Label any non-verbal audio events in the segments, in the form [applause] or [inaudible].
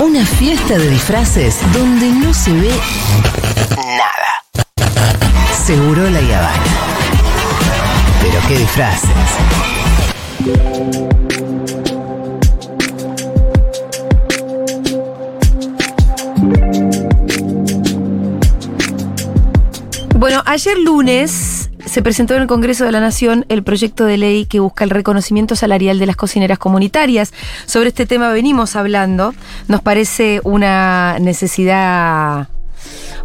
Una fiesta de disfraces donde no se ve nada. Seguro la Habana. Pero qué disfraces. Bueno, ayer lunes se presentó en el Congreso de la Nación el proyecto de ley que busca el reconocimiento salarial de las cocineras comunitarias. Sobre este tema venimos hablando. Nos parece una necesidad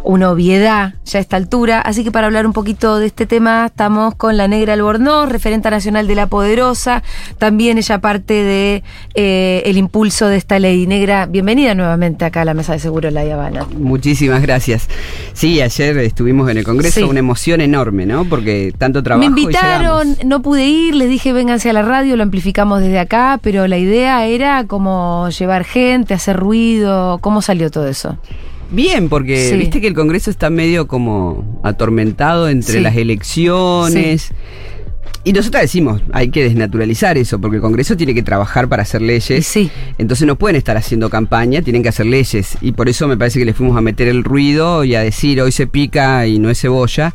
una obviedad ya a esta altura. Así que para hablar un poquito de este tema estamos con la Negra Albornoz, referente nacional de La Poderosa, también ella parte de eh, el impulso de esta ley. Negra, bienvenida nuevamente acá a la Mesa de Seguro de La Habana. Muchísimas gracias. Sí, ayer estuvimos en el Congreso, Sí. una emoción enorme, ¿no? Porque tanto trabajo Me invitaron, no pude ir, les dije vénganse a la radio, lo amplificamos desde acá, pero la idea era como llevar gente, hacer ruido. ¿Cómo salió todo eso? Bien, porque Sí. viste que el Congreso está medio como atormentado entre Sí. las elecciones. Y nosotros decimos, hay que desnaturalizar eso, porque el Congreso tiene que trabajar para hacer leyes. sí, Entonces no pueden estar haciendo campaña, tienen que hacer leyes. Y por eso me parece que le fuimos a meter el ruido y a decir hoy se pica y no es cebolla,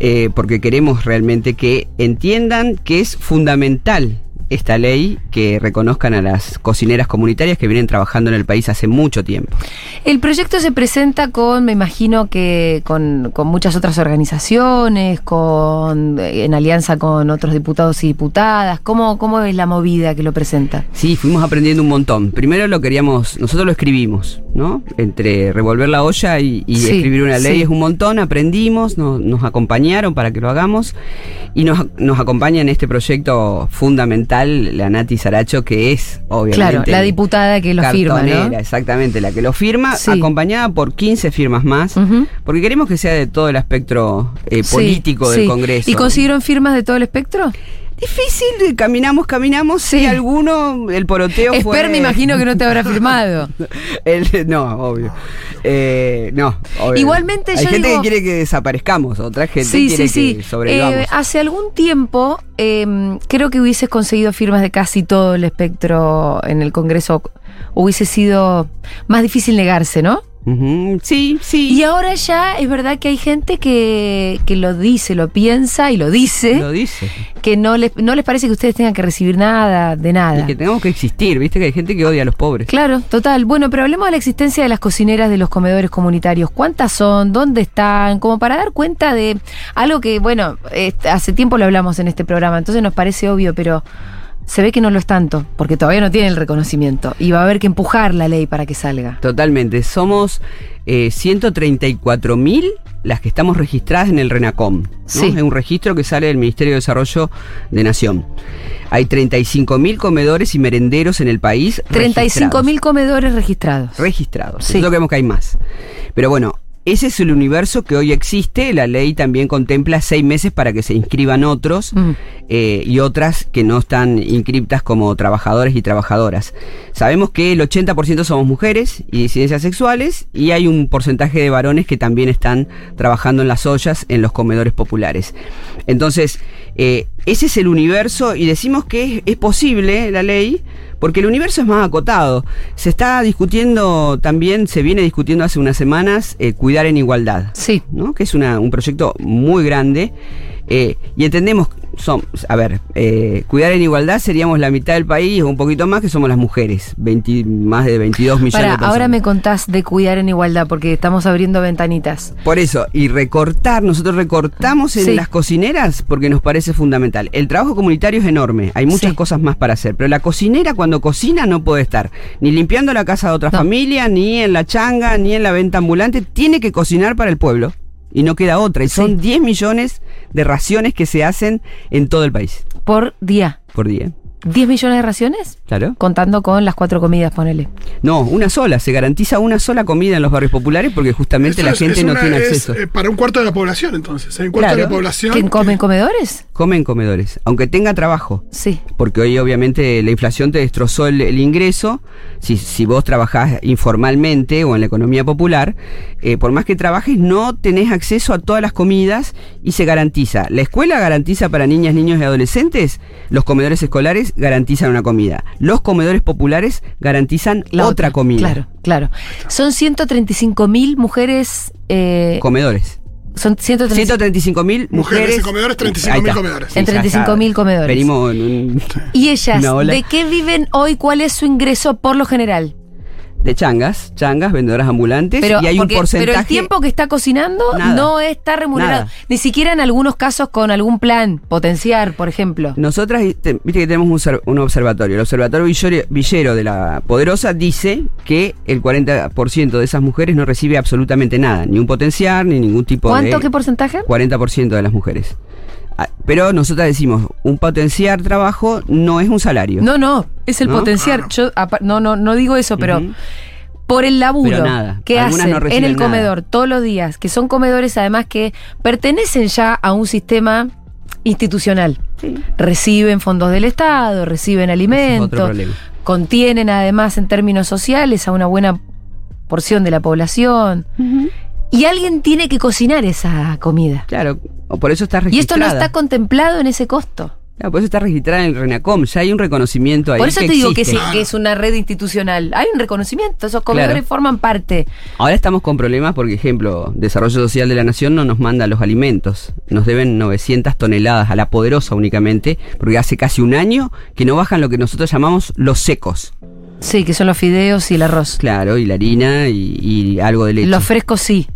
eh, porque queremos realmente que entiendan que es fundamental esta ley que reconozcan a las cocineras comunitarias que vienen trabajando en el país hace mucho tiempo. El proyecto se presenta con, me imagino que con, con muchas otras organizaciones, con en alianza con otros diputados y diputadas. ¿Cómo, ¿Cómo es la movida que lo presenta? Sí, fuimos aprendiendo un montón. Primero lo queríamos, nosotros lo escribimos, ¿no? Entre revolver la olla y, y Sí, escribir una ley sí. es un montón, aprendimos, no- nos acompañaron para que lo hagamos y nos, nos acompaña en este proyecto fundamental la Nati Saracho, que es obviamente... Claro, la diputada que lo firma, ¿no? Exactamente, la que lo firma, Sí. acompañada por 15 firmas más, porque queremos que sea de todo el espectro eh, Sí, político del. Congreso. ¿Y consiguieron firmas de todo el espectro? Difícil, caminamos, caminamos, sí, Sí. alguno, el poroteo fue... Esper me imagino que no te habrá [laughs] firmado. El- no, obvio. Eh, no, obvio. Igualmente, Hay yo gente digo- que quiere que desaparezcamos, otra gente Sí, quiere sí, sí. que sobrevivamos. Eh, hace algún tiempo eh, creo que hubieses conseguido firmas de casi todo el espectro en el Congreso. Hubiese sido más difícil negarse, ¿no? Sí, sí. Y ahora ya es verdad que hay gente que, que lo dice, lo piensa y lo dice, Lo dice. que no les, no les parece que ustedes tengan que recibir nada, de nada. Y que tengamos que existir, viste que hay gente que odia a los pobres. Claro, total. Bueno, pero hablemos de la existencia de las cocineras de los comedores comunitarios. ¿Cuántas son? ¿Dónde están? Como para dar cuenta de algo que, bueno, eh, hace tiempo lo hablamos en este programa, entonces nos parece obvio, pero se ve que no lo es tanto, porque todavía no tienen el reconocimiento. Y va a haber que empujar la ley para que salga. Totalmente. Somos eh, 134 mil las que estamos registradas en el RENACOM. ¿no? Sí. Es un registro que sale del Ministerio de Desarrollo de Nación. Hay 35 mil comedores y merenderos en el país. 35 mil comedores registrados. registrados. Sí. Nosotros creemos que hay más. Pero bueno, ese es el universo que hoy existe. La ley también contempla seis meses para que se inscriban otros Mm. eh, y otras que no están inscriptas como trabajadores y trabajadoras. Sabemos que el 80% somos mujeres y disidencias sexuales y hay un porcentaje de varones que también están trabajando en las ollas en los comedores populares. Entonces, eh, ese es el universo y decimos que es, es posible la ley porque el universo es más acotado. Se está discutiendo también, se viene discutiendo hace unas semanas, eh, cuidar en igualdad. Sí. ¿no? que es una- un proyecto muy grande. eh, y entendemos, son, a ver, eh, cuidar en igualdad seríamos la mitad del país o un poquito más que somos las mujeres, 20 más de 22 millones Para, de personas. ahora me contás de cuidar en igualdad, porque estamos abriendo ventanitas. Por eso, y recortar, nosotros recortamos en Sí. las cocineras porque nos parece fundamental. El trabajo comunitario es enorme, hay muchas Sí. cosas más para hacer, pero la cocinera cuando cocina no puede estar ni limpiando la casa de otra No. familia, ni en la changa, ni en la venta ambulante, tiene que cocinar para el pueblo. Y no queda otra. Y son Sí. 10 millones de raciones que se hacen en todo el país Por día. por día. ¿10 millones de raciones? Claro. Contando con las cuatro comidas, ponele. No, una sola. Se garantiza una sola comida en los barrios populares porque justamente Eso la es- gente es no una- tiene es, acceso. eh, para un cuarto de la población, entonces. Hay un cuarto Claro. de la población. ¿Que que- comen comedores? Comen comedores, aunque tenga trabajo. Sí. Porque hoy obviamente la inflación te destrozó el, el ingreso. Si, si vos trabajás informalmente o en la economía popular, eh, por más que trabajes no tenés acceso a todas las comidas y se garantiza. La escuela garantiza para niñas, niños y adolescentes los comedores escolares garantizan una comida. Los comedores populares garantizan La otra, comida. Claro, claro. Son 135 mil mujeres. eh, Comedores. son 135 135 mil Mujeres mujeres. y comedores, 35.000 Ahí está. comedores. En ya 35.000 está. comedores. Venimos en un- ¿Y ellas [laughs] de qué viven hoy? ¿Cuál es su ingreso por lo general? De changas, changas, vendedoras ambulantes. Pero, y hay porque- un porcentaje. pero el tiempo que está cocinando Nada. no está remunerado. Nada. Ni siquiera en algunos casos con algún plan, potenciar, por ejemplo. Nosotras, te- viste que tenemos un, obser- un observatorio. El observatorio Villero, Villero de la Poderosa dice que el 40% de esas mujeres no recibe absolutamente nada, ni un potenciar, ni ningún tipo ¿Cuánto? de... ¿Qué porcentaje? 40% de las mujeres. Ah, Pero nosotras decimos, un potenciar trabajo no es un salario. No, no, es el ¿No? potenciar. Claro. Yo no, no, no digo eso, pero por el laburo nada, que hacen no en el nada. comedor todos los días, que son comedores además que pertenecen ya a un sistema institucional. Reciben fondos del Estado, reciben es alimentos, contienen además en términos sociales a una buena porción de la población. Y alguien tiene que cocinar esa comida. Claro, o por eso está Y esto registrada. no está contemplado en ese costo. Claro, por eso está registrada en el RENACOM. Ya hay un reconocimiento ahí. Por eso te digo que, sí, que es una red institucional. Hay un reconocimiento, esos comedores Claro. forman parte. Ahora estamos con problemas porque, ejemplo, Desarrollo Social de la Nación no nos manda los alimentos. Nos deben 900 toneladas a la poderosa únicamente, porque hace casi un año que no bajan lo que nosotros llamamos los secos. Sí, que son los fideos y el arroz. Claro, y la harina y, y algo de leche. Los frescos sí.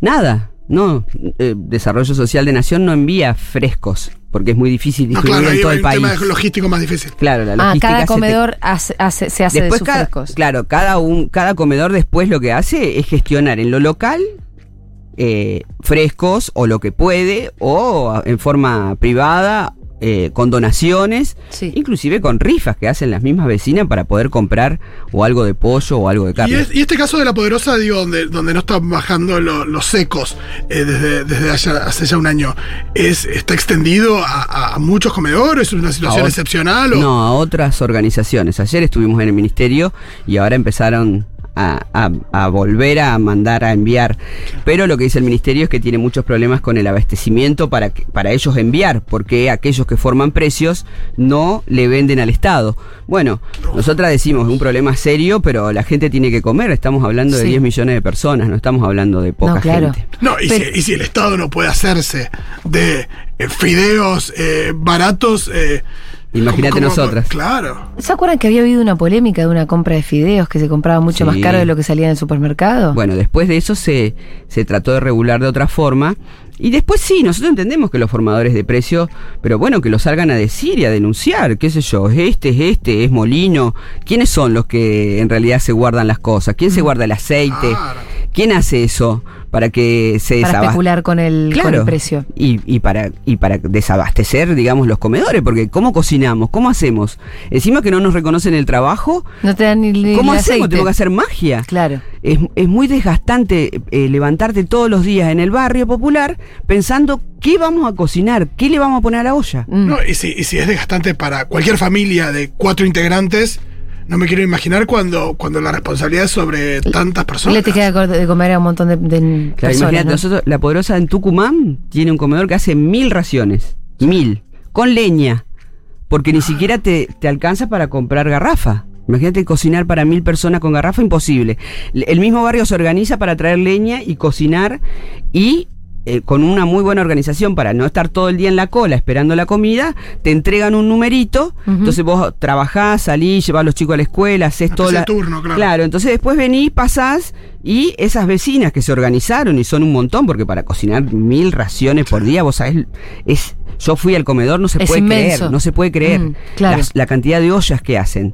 Nada, no. eh, Desarrollo Social de Nación no envía frescos, porque es muy difícil No, distribuir claro, en todo hay el un tema país. logístico más difícil. Claro, la Ah, logística cada se te- comedor hace- hace- se hace Después de sus cada, frescos. claro, cada un, cada comedor después lo que hace es gestionar en lo local eh, frescos o lo que puede o en forma privada eh, con donaciones, Sí. inclusive con rifas que hacen las mismas vecinas para poder comprar o algo de pollo o algo de Y, carne. es- y este caso de la poderosa, digo, donde, donde no están bajando lo- los secos eh, desde, desde allá- hace ya un año, es, ¿está extendido a, a- muchos comedores? ¿Es una situación excepcional? O, No, a otras organizaciones. Ayer estuvimos en el ministerio y ahora empezaron a, a- a volver a mandar a enviar. Pero lo que dice el ministerio es que tiene muchos problemas con el abastecimiento para, que- para ellos enviar, porque aquellos que forman precios no le venden al Estado. Bueno, nosotras decimos un problema serio, pero la gente tiene que comer. Estamos hablando de Sí. 10 millones de personas, no estamos hablando de poca No, claro. gente. No, y, Pero- si, y si el Estado no puede hacerse de eh, fideos eh, baratos. eh, Imagínate ¿cómo- cómo- nosotras. Claro. ¿Se acuerdan que había habido una polémica de una compra de fideos que se compraba mucho más caro de lo que salía en el supermercado? Bueno, después de eso se, se trató de regular de otra forma. Y después sí, nosotros entendemos que los formadores de precios, pero bueno, que lo salgan a decir y a denunciar, qué sé yo, es este, es este, es Molino. ¿Quiénes son los que en realidad se guardan las cosas? ¿Quién se guarda el aceite? Claro. ¿Quién hace eso para que se para especular con el, con Claro. el precio. Y, y para, y para desabastecer, digamos, los comedores, porque ¿cómo cocinamos? ¿Cómo hacemos? Encima que no nos reconocen el trabajo, No te dan ni ni ¿cómo el hacemos? aceite. Tengo que hacer magia. Claro. Es, es muy desgastante eh, levantarte todos los días en el barrio popular pensando qué vamos a cocinar, qué le vamos a poner a la olla. Mm. No, y, si, y si es desgastante para cualquier familia de cuatro integrantes, no me quiero imaginar cuando, cuando la responsabilidad es sobre tantas personas. Le te queda de comer a un montón de, de Claro, personas. imagínate, ¿no? nosotros, la poderosa en Tucumán tiene un comedor que hace mil raciones, mil, con leña, porque ni siquiera te, te alcanza para comprar garrafa. Imagínate cocinar para mil personas con garrafa, imposible. El mismo barrio se organiza para traer leña y cocinar y eh, con una muy buena organización para no estar todo el día en la cola esperando la comida, te entregan un numerito, entonces vos trabajás, salís, llevás a los chicos a la escuela, haces todo la... turno, claro. Claro, entonces después venís, pasás y esas vecinas que se organizaron y son un montón, porque para cocinar mil raciones por día, vos sabés, es... Yo fui al comedor, no se Es puede inmenso. creer, no se puede creer Mm, claro. las- la cantidad de ollas que hacen.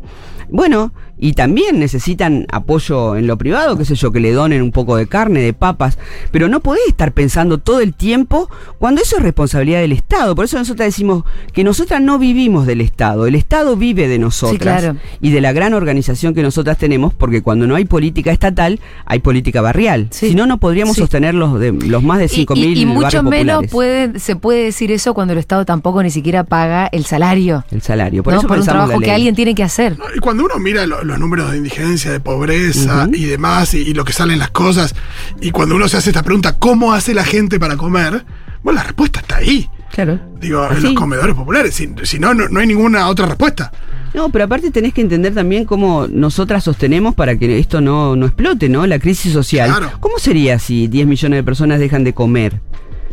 Bueno, y también necesitan apoyo en lo privado, qué sé yo, que le donen un poco de carne, de papas, pero no podés estar pensando todo el tiempo cuando eso es responsabilidad del Estado. Por eso nosotros decimos que nosotras no vivimos del Estado, el Estado vive de nosotras claro. y de la gran organización que nosotras tenemos, porque cuando no hay política estatal, hay política barrial. Sí. Si no, no podríamos Sí. sostener los, de, los más de Y- 5.000 y, y mucho barrios menos puede, se puede decir eso cuando el Estado tampoco ni siquiera paga el salario. El salario. Por ¿no? eso por un trabajo que alguien tiene que hacer. No, Y cuando uno mira lo- los números de indigencia, de pobreza y demás, y, y lo que salen las cosas, y cuando uno se hace esta pregunta, ¿cómo hace la gente para comer? Bueno, la respuesta está ahí. Claro. Digo, en los comedores populares. Si, si no, no, no hay ninguna otra respuesta. No, pero aparte tenés que entender también cómo nosotras sostenemos para que esto no, no explote, ¿no? La crisis social. Claro. ¿Cómo sería si 10 millones de personas dejan de comer?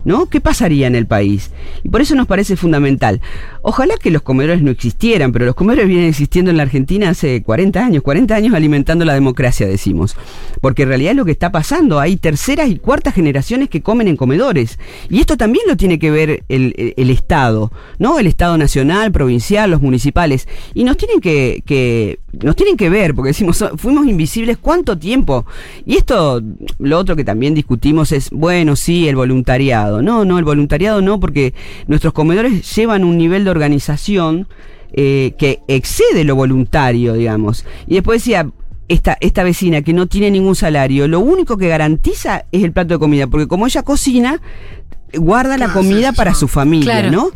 ¿No? ¿Qué pasaría en el país? Y por eso nos parece fundamental. Ojalá que los comedores no existieran, pero los comedores vienen existiendo en la Argentina hace 40 años, 40 años alimentando la democracia, decimos. Porque en realidad es lo que está pasando, hay terceras y cuartas generaciones que comen en comedores. Y esto también lo tiene que ver el, el- Estado, ¿no? El Estado nacional, provincial, los municipales. Y nos tienen que, que- nos tienen que ver, porque decimos, "So- fuimos invisibles cuánto tiempo. Y esto, lo otro que también discutimos es, bueno, sí, el voluntariado. No, no, el voluntariado no, porque nuestros comedores llevan un nivel de organización eh, que excede lo voluntario, digamos. Y después decía, esta, esta vecina que no tiene ningún salario, lo único que garantiza es el plato de comida, porque como ella cocina, guarda la comida para su familia, Claro. ¿no?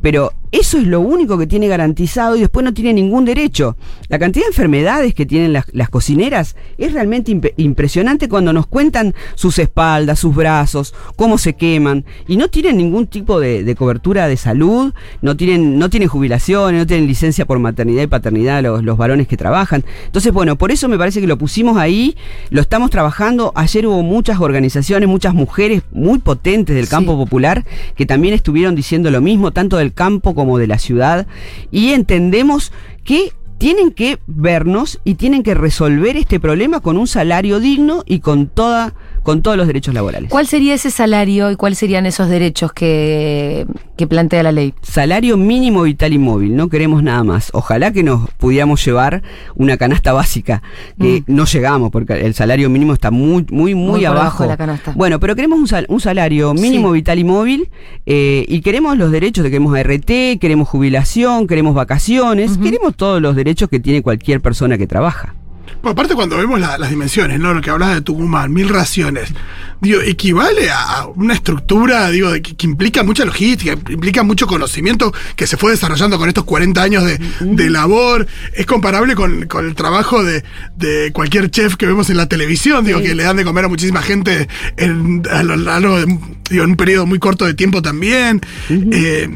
Pero eso es lo único que tiene garantizado y después no tiene ningún derecho. La cantidad de enfermedades que tienen las, las cocineras es realmente impresionante cuando nos cuentan sus espaldas, sus brazos, cómo se queman y no tienen ningún tipo de, de cobertura de salud, no tienen, no tienen jubilaciones, no tienen licencia por maternidad y paternidad los, los varones que trabajan. Entonces, bueno, por eso me parece que lo pusimos ahí, lo estamos trabajando. Ayer hubo muchas organizaciones, muchas mujeres muy potentes del Sí. campo popular que también estuvieron diciendo lo mismo, tanto del campo como de la ciudad, y entendemos que tienen que vernos y tienen que resolver este problema con un salario digno y con toda con todos los derechos laborales. ¿Cuál sería ese salario y cuáles serían esos derechos que, que plantea la ley? Salario mínimo vital y móvil, no queremos nada más. Ojalá que nos pudiéramos llevar una canasta básica, que Mm. no llegamos, porque el salario mínimo está muy, muy, muy, Muy abajo. la canasta. Bueno, pero queremos un, sal- un salario mínimo Sí. vital y móvil, eh, y queremos los derechos de queremos ART, queremos jubilación, queremos vacaciones, queremos todos los derechos que tiene cualquier persona que trabaja. Bueno, aparte cuando vemos la- las dimensiones, ¿no? Lo que hablas de Tucumán, mil raciones, digo, equivale a una estructura, digo, que, que implica mucha logística, implica mucho conocimiento que se fue desarrollando con estos 40 años de, de labor. Es comparable con, con el trabajo de, de cualquier chef que vemos en la televisión, digo, Sí. que le dan de comer a muchísima gente en, a lo largo de, digo, en un periodo muy corto de tiempo también. Eh,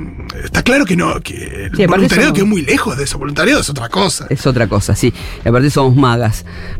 está claro que no, que el Sí, voluntariado quedó muy lejos de eso. Voluntariado es otra cosa. Es otra cosa, sí. Aparte somos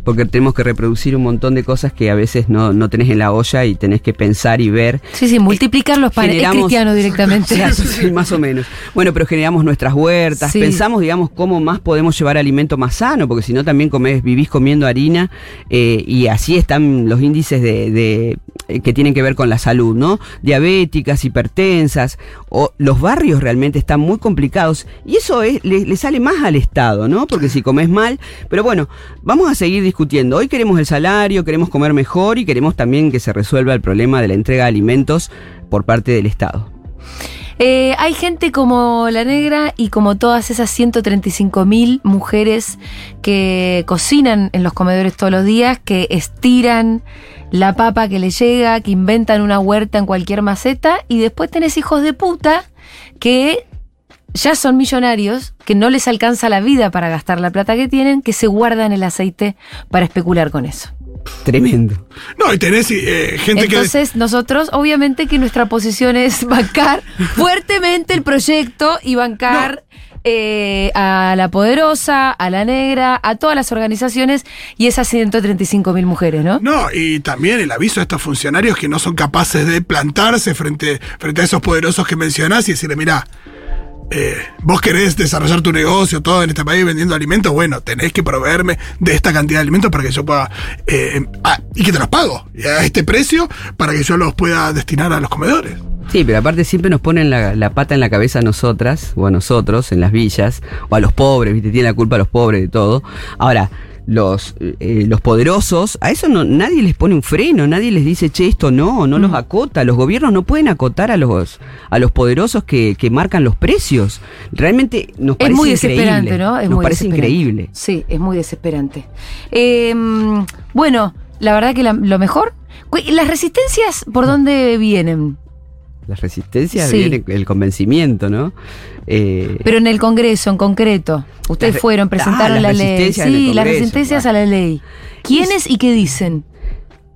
porque tenemos que reproducir un montón de cosas que a veces no, no tenés en la olla y tenés que pensar y ver. Sí, sí, multiplicar los panes. Cristiano directamente. [laughs] Sí, más o menos. Bueno, pero generamos nuestras huertas, Sí. pensamos, digamos, cómo más podemos llevar alimento más sano, porque si no también comés, vivís comiendo harina eh, y así están los índices de, de- eh, que tienen que ver con la salud, ¿no? Diabéticas, hipertensas, o los barrios realmente están muy complicados y eso es, le, le sale más al Estado, ¿no? Porque si comes mal, pero bueno, vamos a seguir discutiendo. Hoy queremos el salario, queremos comer mejor y queremos también que se resuelva el problema de la entrega de alimentos por parte del Estado. Eh, hay gente como la negra y como todas esas 135 mil mujeres que cocinan en los comedores todos los días, que estiran la papa que les llega, que inventan una huerta en cualquier maceta y después tenés hijos de puta que ya son millonarios, que no les alcanza la vida para gastar la plata que tienen, que se guardan el aceite para especular con eso. Tremendo. No, y tenés eh, gente que. Entonces, nosotros, obviamente que nuestra posición es [laughs] bancar fuertemente el proyecto y bancar eh, a la poderosa, a la negra, a todas las organizaciones y esas 135 mil mujeres, ¿no? No, y también el aviso a estos funcionarios que no son capaces de plantarse frente, frente a esos poderosos que mencionás y decirle, mira, vos querés desarrollar tu negocio, todo en este país vendiendo alimentos, bueno, tenés que proveerme de esta cantidad de alimentos para que yo pueda... eh, ah, y que te los pago a este precio para que yo los pueda destinar a los comedores. Sí, pero aparte siempre nos ponen la, la pata en la cabeza a nosotras, o a nosotros, en las villas, o a los pobres, ¿viste? Tiene la culpa a los pobres de todo. Ahora, los, eh, los poderosos, a eso no, nadie les pone un freno, nadie les dice, che, esto no, no los acota. Los gobiernos no pueden acotar a los, a los poderosos que, que marcan los precios. Realmente nos Es parece muy increíble. desesperante, ¿no? Es nos muy parece increíble. Sí, es muy desesperante. Eh, bueno, la verdad que la- lo mejor. ¿Las resistencias por dónde vienen? Las resistencias Sí. viene el convencimiento, ¿no? Eh, Pero en el Congreso, en concreto. Ustedes fueron, presentaron Ah, las la ley. Sí, las resistencias a la ley. ¿Quiénes y qué dicen?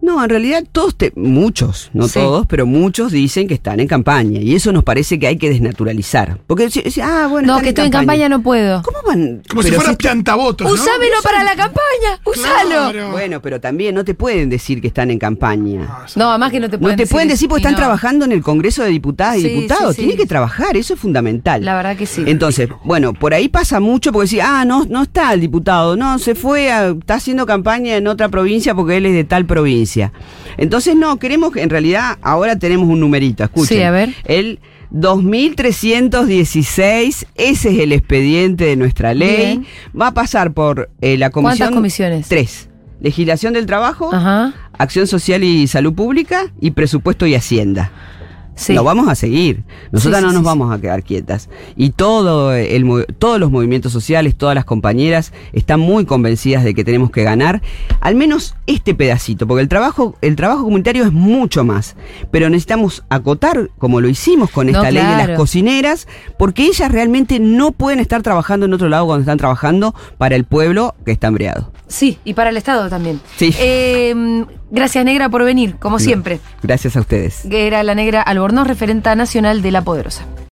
No, en realidad todos, te- muchos, no Sí. todos, pero muchos dicen que están en campaña. Y eso nos parece que hay que desnaturalizar. Porque, si- si- ah, bueno, no, que estoy en campaña no puedo. ¿Cómo van? Como si Pero fuera si- plantavotos. ¿no? Usámelo para la campaña, usalo. Claro. Bueno, pero también no te pueden decir que están en campaña. Ah, sí. No, además que no te No pueden te pueden decir porque están no. trabajando en el Congreso de Diputadas y Sí, Diputados. sí, sí. Tienen que trabajar, eso es fundamental. La verdad que sí. Entonces, bueno, por ahí pasa mucho porque decís, ah, no, no está el diputado, no, se fue, a- está haciendo campaña en otra provincia porque él es de tal provincia. Entonces, no, queremos, en realidad, ahora tenemos un numerito, escuchen. Sí, a ver. El 2316, ese es el expediente de nuestra ley. Bien. Va a pasar por eh, la comisión. ¿Cuántas comisiones? Tres. Legislación del trabajo, Ajá. acción social y salud pública y presupuesto y hacienda. Sí. Lo vamos a seguir. Nosotras Sí, sí, no nos vamos a quedar quietas. Y todo el, todos los movimientos sociales, todas las compañeras están muy convencidas de que tenemos que ganar al menos este pedacito, porque el trabajo, el trabajo comunitario es mucho más. Pero necesitamos acotar, como lo hicimos con No, esta ley de las cocineras, porque ellas realmente no pueden estar trabajando en otro lado cuando están trabajando para el pueblo que está hambreado. Sí, y para el Estado también. Sí. Eh, gracias, Negra, por venir, como siempre. Gracias a ustedes. Que era la Negra Albornoz, referenta nacional de La Poderosa.